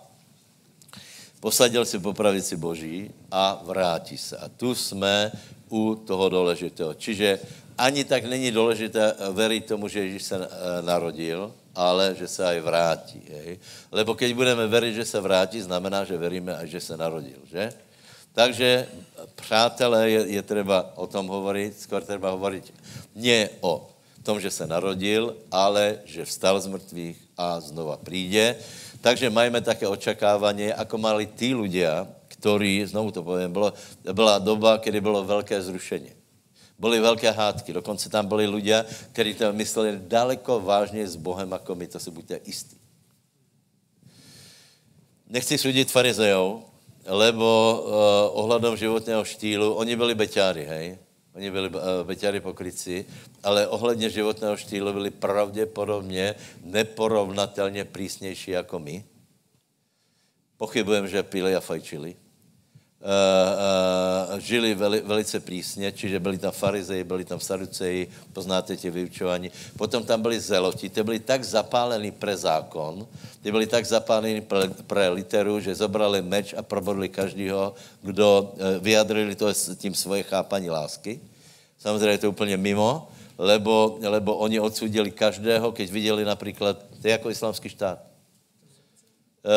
posadil si po pravici Boží a vrátí se. A tu jsme u toho důležitého. Čiže ani tak není důležité eh, věřit tomu, že Ježíš se eh, narodil, ale že se aj vrátí. Hej? Lebo keď budeme věřit, že se vrátí, znamená, že veríme aj, že se narodil. Že? Takže, přátelé, je, je třeba o tom hovorit, skoro třeba hovorit ne o tom, že se narodil, ale že vstal z mrtvých a znova přijde. Takže majme také očekávání, jako mali tí ľudia, ktorí, znovu to povím, bylo, byla doba, kdy bylo velké zrušení. Byly velké hádky, dokonce tam byli lidé, kteří to mysleli daleko vážně s Bohem, jako my, to si buďte jistí. Nechci sudit farizejou, lebo uh, ohledom životného štýlu, oni byli beťári, hej? Oni byli uh, beťári pokryci, ale ohledně životného štýlu byli pravděpodobně neporovnatelně přísnější jako my. Pochybujem, že pili a fajčili. Uh, uh, žili veli, velice přísně, čiže byli tam farizeji, byli tam saduceji, poznáte tě vyučování. Potom tam byli zeloti, ty byli tak zapálení pre zákon, ty byli tak zapálení pre, pre literu, že zobrali meč a probodli každého, kdo uh, vyjadrili to s tím svoje chápaní lásky. Samozřejmě je to úplně mimo, lebo, lebo oni odsudili každého, keď viděli například, to je jako islamský štát. Eh,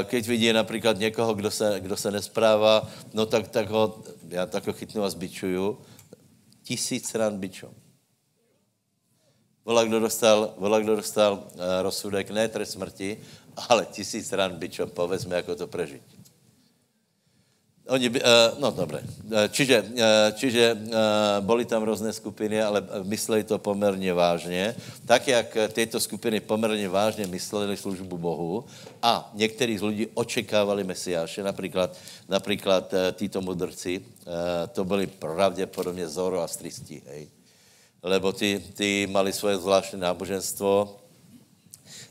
eh, keď vidí například někoho, kdo se, kdo se nesprává, no tak, tak ho, já tak ho chytnu a zbičuju, tisíc ran bičom. Volá, kdo dostal, volá, kdo dostal uh, rozsudek, ne trest smrti, ale tisíc ran bičom, povedzme, jako to prežít. Oni by, uh, no dobré. Uh, čiže, uh, čiže byly tam různé skupiny, ale mysleli to poměrně vážně. Tak, jak tyto skupiny poměrně vážně mysleli službu Bohu a někteří z lidí očekávali Mesiáše, například, například títo mudrci, to byli pravděpodobně zoroastristi, hej. Lebo ty, ty mali svoje zvláštní náboženstvo,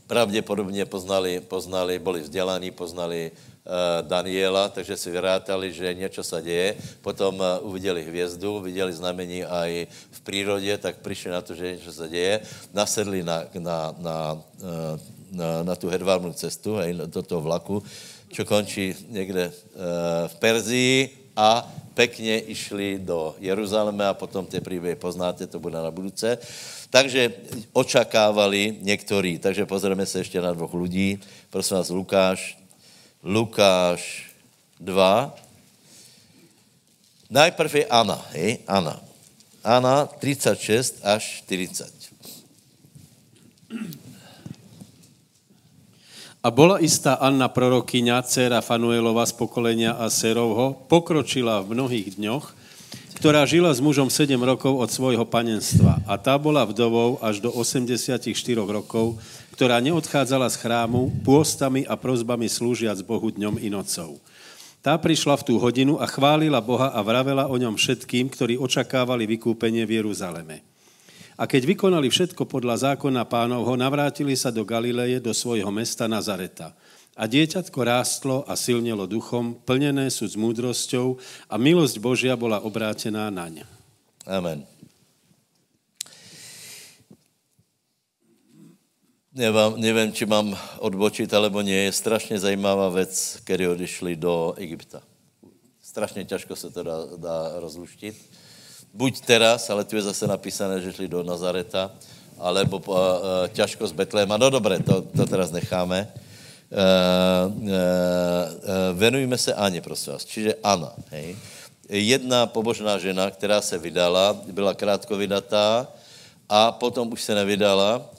pravděpodobně poznali, poznali, byli vzdělaní, poznali Eh, Daniela, takže si vyrátali, že něco se děje. Potom eh, uviděli hvězdu, viděli znamení i v přírodě, tak přišli na to, že něco se děje. Nasedli na, na, na, eh, na, na tu hedvábnou cestu, hej, do toho vlaku, čo končí někde v Perzii a pekně išli do Jeruzaléma a potom ty příběhy poznáte, to bude na budouce. Takže očakávali někteří, takže pozrieme se ještě na dvou lidí. Prosím vás, Lukáš, Lukáš 2. Najprv je Ana, hej, Ana. Ana 36 až 40. A bola istá Anna prorokyňa, dcera Fanuelova z pokolenia Aserovho, pokročila v mnohých dňoch, ktorá žila s mužom 7 rokov od svojho panenstva. A tá bola vdovou až do 84 rokov, ktorá neodchádzala z chrámu pôstami a prozbami slúžiac Bohu dňom i nocou. Tá prišla v tú hodinu a chválila Boha a vravela o ňom všetkým, ktorí očakávali vykúpenie v Jeruzaleme. A keď vykonali všetko podľa zákona pánovho, navrátili sa do Galileje, do svojho mesta Nazareta. A dieťatko rástlo a silnelo duchom, plnené sú s múdrosťou a milosť Božia bola obrátená naň. Amen. Nevím, nevím, či mám odbočit, alebo nie. Je strašně zajímavá věc, který odišli do Egypta. Strašně těžko se to dá, dá rozluštit. Buď teraz, ale tu je zase napísané, že šli do Nazareta, alebo uh, těžko z Betléma. No dobré, to, to teraz necháme. Uh, uh, uh, venujme se Aně, prosím vás. Čiže Ana, hej. Jedna pobožná žena, která se vydala, byla krátko vydatá, a potom už se nevydala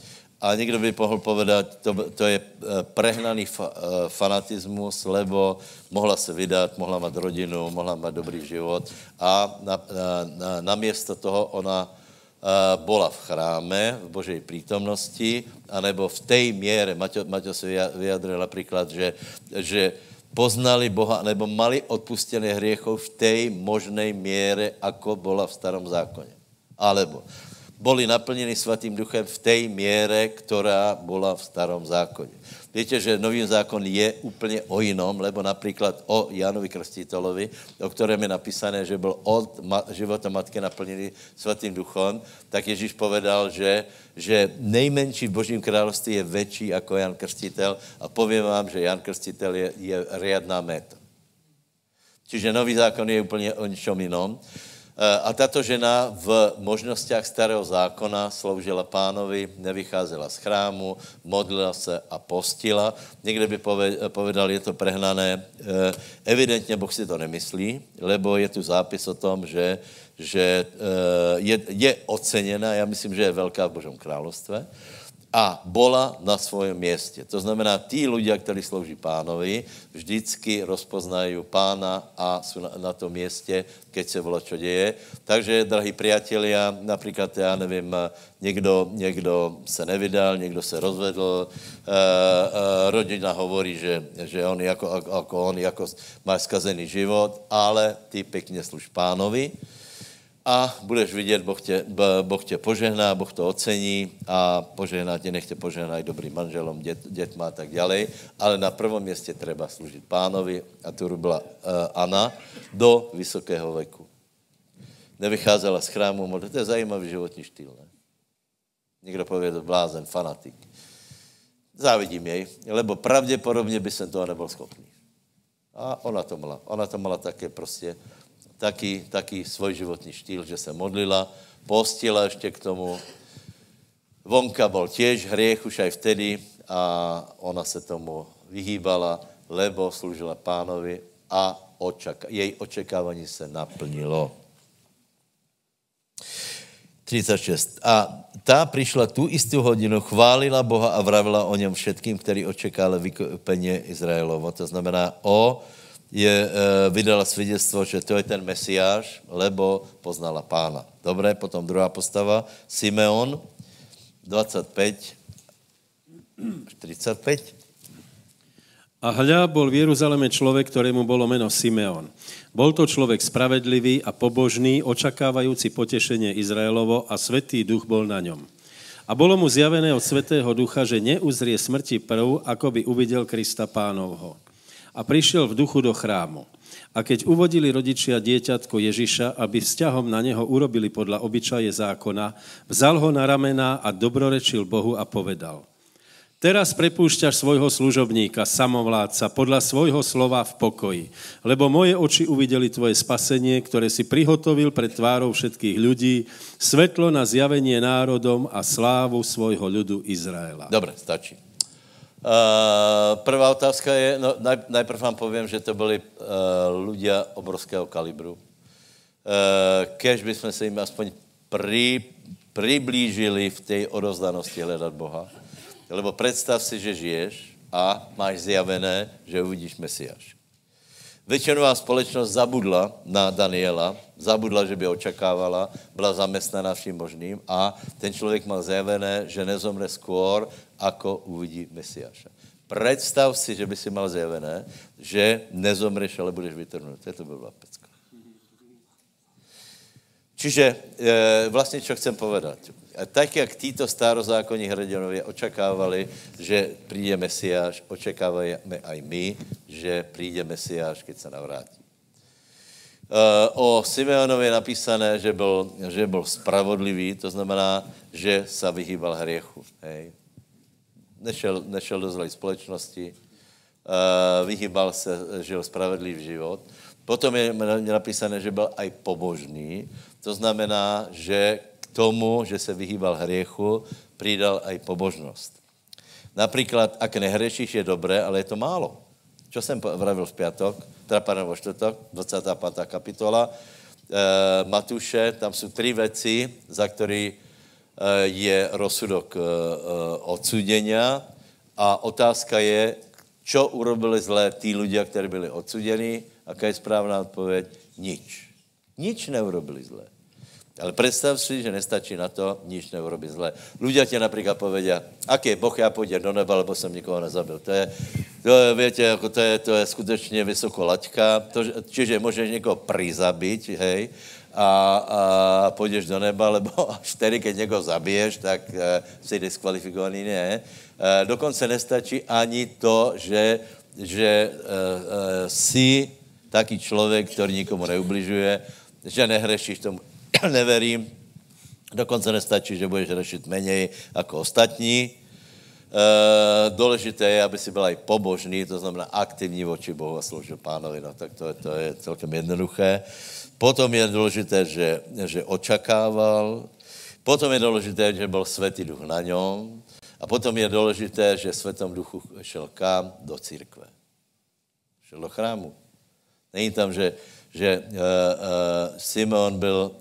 a někdo by mohl povedat, to, to je eh, prehnaný fa, eh, fanatismus, lebo mohla se vydat, mohla mít rodinu, mohla mít dobrý život a na, na, na, na město toho ona uh, bola v chráme, v Božej prítomnosti, anebo v tej miere, Maťo, Maťo se vyjadril například, že, že poznali Boha, nebo mali odpustené hriechov v tej možnej miere, ako bola v starom zákoně. Alebo boli naplněni svatým duchem v té míře, která byla v starom zákoně. Víte, že nový zákon je úplně o jinom, lebo například o Jánovi Krstitelovi, o kterém je napísané, že byl od života matky naplněný svatým duchem, tak Ježíš povedal, že, že nejmenší v Božím království je větší jako Jan Krstitel a povím vám, že Jan Krstitel je, je riadná méta. Čiže nový zákon je úplně o ničem jinom. Eh, a tato žena v možnostech starého zákona sloužila pánovi, nevycházela z chrámu, modlila se a postila. Někde by povedal, je to prehnané. Eh, evidentně Boh si to nemyslí, lebo je tu zápis o tom, že, že eh, je, je oceněna, já myslím, že je velká v Božom královstve, a bola na svém městě. To znamená, tí ľudia, kteří slouží pánovi, vždycky rozpoznají pána a jsou na, na tom městě, keď se volá, čo děje. Takže, drahí priatelia, například, já nevím, někdo, někdo se nevydal, někdo se rozvedl, e, e, rodina hovorí, že, že on jako, jako on jako má skazený život, ale ty pěkně služ pánovi a budeš vidět, boh tě, boh tě požehná, Boh to ocení a požehná tě, nechte požehná i dobrým manželom, dět, dětma a tak dále, ale na prvom městě treba služit pánovi a tu byla uh, Anna do vysokého veku. Nevycházela z chrámu, to je zajímavý životní štýl, ne? Někdo pově, blázen, fanatik. Závidím jej, lebo pravděpodobně by jsem toho nebyl schopný. A ona to mala. Ona to mala také prostě taky, taky svůj životní štýl, že se modlila, postila ještě k tomu. Vonka byl těž hriech už aj vtedy a ona se tomu vyhýbala, lebo služila pánovi a očaka, jej očekávání se naplnilo. 36. A ta přišla tu istou hodinu, chválila Boha a vravila o něm všetkým, který očekávali vykupení Izraelovo. To znamená o je, e, vydala svědectvo, že to je ten mesiáš, lebo poznala pána. Dobré, potom druhá postava, Simeon, 25, 45. A hľa, bol v Jeruzaleme človek, ktorému bolo meno Simeon. Bol to človek spravedlivý a pobožný, očakávajúci potešenie Izraelovo a svetý duch bol na ňom. A bolo mu zjavené od svetého ducha, že neuzrie smrti prv, ako by uvidel Krista pánovho a prišiel v duchu do chrámu. A keď uvodili rodičia dieťatko Ježiša, aby vzťahom na neho urobili podľa obyčaje zákona, vzal ho na ramena a dobrorečil Bohu a povedal – Teraz prepúšťaš svojho služobníka, samovládca, podľa svojho slova v pokoji, lebo moje oči uvideli tvoje spasenie, ktoré si prihotovil pred tvárou všetkých ľudí, svetlo na zjavenie národom a slávu svojho ľudu Izraela. Dobre, stačí. Uh, prvá otázka je, no naj, najprv vám povím, že to byli uh, ľudia obrovského kalibru. Uh, kež by jsme se jim aspoň pri, přiblížili v té odozdanosti hledat Boha. Lebo představ si, že žiješ a máš zjavené, že uvidíš Mesiáš. Většinová společnost zabudla na Daniela, zabudla, že by očekávala, byla zaměstnaná vším možným a ten člověk mal zjavené, že nezomre skôr, ako uvidí Mesiáša. Představ si, že by si mal zjavené, že nezomreš, ale budeš vytrhnut. To je to byla pecka. Čiže e, vlastně, co chcem povedat. Tak, jak títo starozákonní hrdinově očekávali, že přijde Mesiáš, očekáváme aj my, že přijde Mesiáš, keď se navrátí. E, o Simeonovi je napísané, že byl, že byl spravodlivý, to znamená, že se vyhýbal hriechu. Hej nešel, nešel do zlej společnosti, uh, vyhýbal se, žil spravedlivý život. Potom je napísané, že byl aj pobožný. To znamená, že k tomu, že se vyhýbal hriechu, přidal aj pobožnost. Například, ak nehrešíš, je dobré, ale je to málo. Čo jsem vravil v piatok, teda vo čtvrtok, 25. kapitola, e, Matuše, tam jsou tři věci, za který je rozsudok odsudenia a otázka je, čo urobili zlé tí ľudia, ktorí byli odsudení. Aká je správná odpověď? Nič. Nič neurobili zlé. Ale představ si, že nestačí na to nič neurobit zlé. Ľudia ti například povedia, aký Boh, já půjdem do neba, lebo jsem nikoho nezabil. To je, to je víte, jako to je, to je skutečně vysoko laťka. To, čiže můžeš někoho prizabiť, hej, a, a půjdeš do neba, lebo až tedy, keď někoho zabiješ, tak e, jsi diskvalifikovaný, ne. E, dokonce nestačí ani to, že, že e, e, jsi taký člověk, který nikomu neubližuje, že nehrešíš tomu (clears throat) neverím. Dokonce nestačí, že budeš řešit méně jako ostatní. E, důležité je, aby si byl i pobožný, to znamená aktivní voči Bohu a sloužil pánovi. No, tak to, to je celkem jednoduché. Potom je důležité, že, že očakával. Potom je důležité, že byl světý duch na něm. A potom je důležité, že světom duchu šel kam? Do církve. Šel do chrámu. Není tam, že, že uh, uh, Simon byl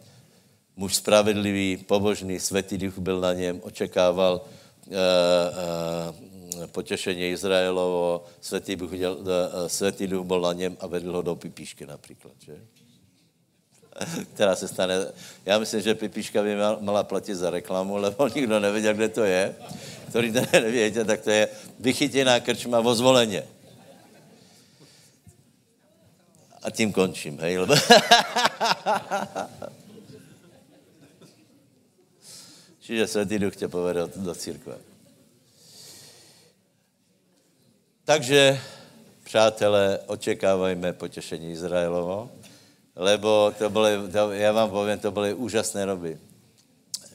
muž spravedlivý, pobožný, světý duch byl na něm, očekával uh, uh, potěšení Izraelovo, světý duch, uh, duch byl na něm a vedl ho do pipíšky například, že? (laughs) která se stane, já myslím, že pipíška by mala platit za reklamu, lebo (laughs) nikdo nevěděl, kde to je. Který to (laughs) nevěděl, tak to je vychytěná krčma vo zvoleně. A tím končím, hej, lebo... Čiže Světý Duch tě povede do církve. Takže, přátelé, očekávajme potěšení Izraelovo, lebo to byly, to, já vám povím, to byly úžasné roby.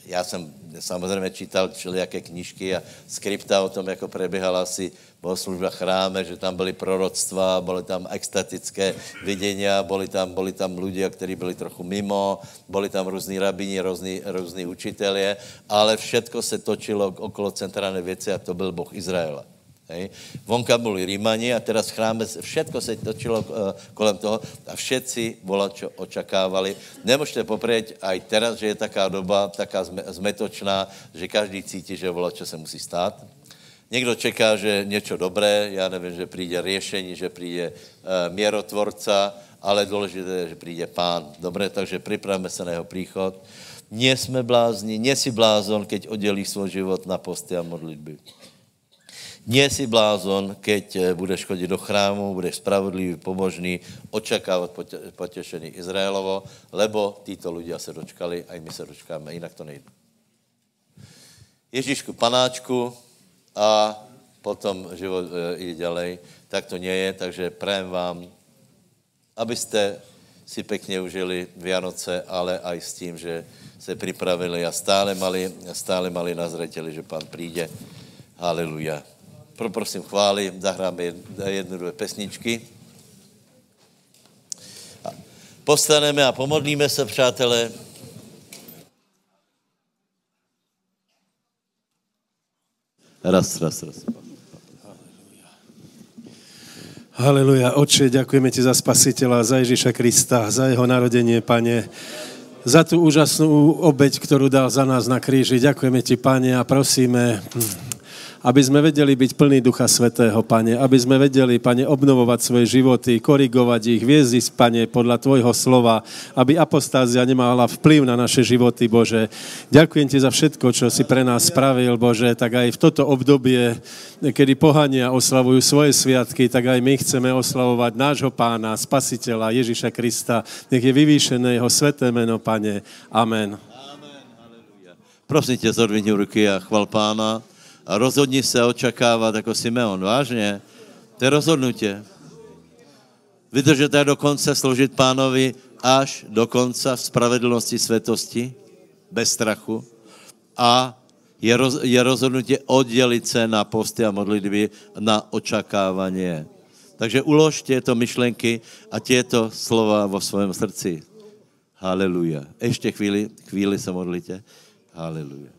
Já jsem samozřejmě čítal všelijaké knížky a skripta o tom, jako preběhala asi bohoslužba chráme, že tam byly proroctva, byly tam extatické vidění, byli tam, byli tam lidé, kteří byli trochu mimo, byli tam různí rabini, různí, různí učitelé, ale všetko se točilo okolo centrálné věci a to byl Boh Izraela. Hej. Vonka byli Rímani a teraz chráme všetko se točilo uh, kolem toho a všetci volačo očakávali. Nemůžete poprieť aj teraz, že je taká doba, taká zmetočná, že každý cítí, že volačo se musí stát. Někdo čeká, že něco dobré, já nevím, že přijde řešení, že přijde uh, měrotvorca, ale důležité je, že přijde pán. Dobré, takže připravme se na jeho příchod. Nie jsme blázni, nie si blázon, keď oddělí svůj život na posty a modlitby. Nie si blázon, keď eh, budeš chodit do chrámu, budeš spravodlivý, pobožný, očekávat potěšení Izraelovo, lebo títo ľudia se dočkali, a i my se dočkáme, jinak to nejde. Ježíšku panáčku, a potom život e, jde ďalej. Tak to nie je, takže prajem vám, abyste si pekně užili Vianoce, ale aj s tím, že se připravili a stále mali, stále mali na zreteli, že pán přijde. Haleluja. Poprosím chváli, zahráme jednu, dvě pesničky. Postaneme a pomodlíme se, přátelé. Raz, raz, raz. Haleluja. Oče, ďakujeme ti za spasiteľa, za Ježíša Krista, za jeho narodenie, pane za tú úžasnú obeď, ktorú dal za nás na kríži. Ďakujeme ti, Pane, a prosíme, aby sme vedeli byť plný Ducha Svetého, Pane, aby sme vedeli, Pane, obnovovať svoje životy, korigovať ich, viesť Pane, podľa Tvojho slova, aby apostázia nemala vplyv na naše životy, Bože. Ďakujem Ti za všetko, čo si pre nás spravil, Bože, tak aj v toto obdobie, kedy pohania oslavujú svoje sviatky, tak aj my chceme oslavovať nášho pána, spasiteľa Ježíša Krista. Nech je vyvýšené jeho sveté meno, Pane. Amen. Amen. Prosím tě, zodvihni ruky a chval pána a rozhodni se očekávat jako Simeon. Vážně. To je rozhodnutě. Vydržet do konce sloužit pánovi až do konce v spravedlnosti svetosti, bez strachu. A je, roz, je rozhodnutí oddělit se na posty a modlitby na očekávání. Takže ulož těto myšlenky a těto slova vo svém srdci. Haleluja. Ještě chvíli, chvíli se modlíte. Haleluja.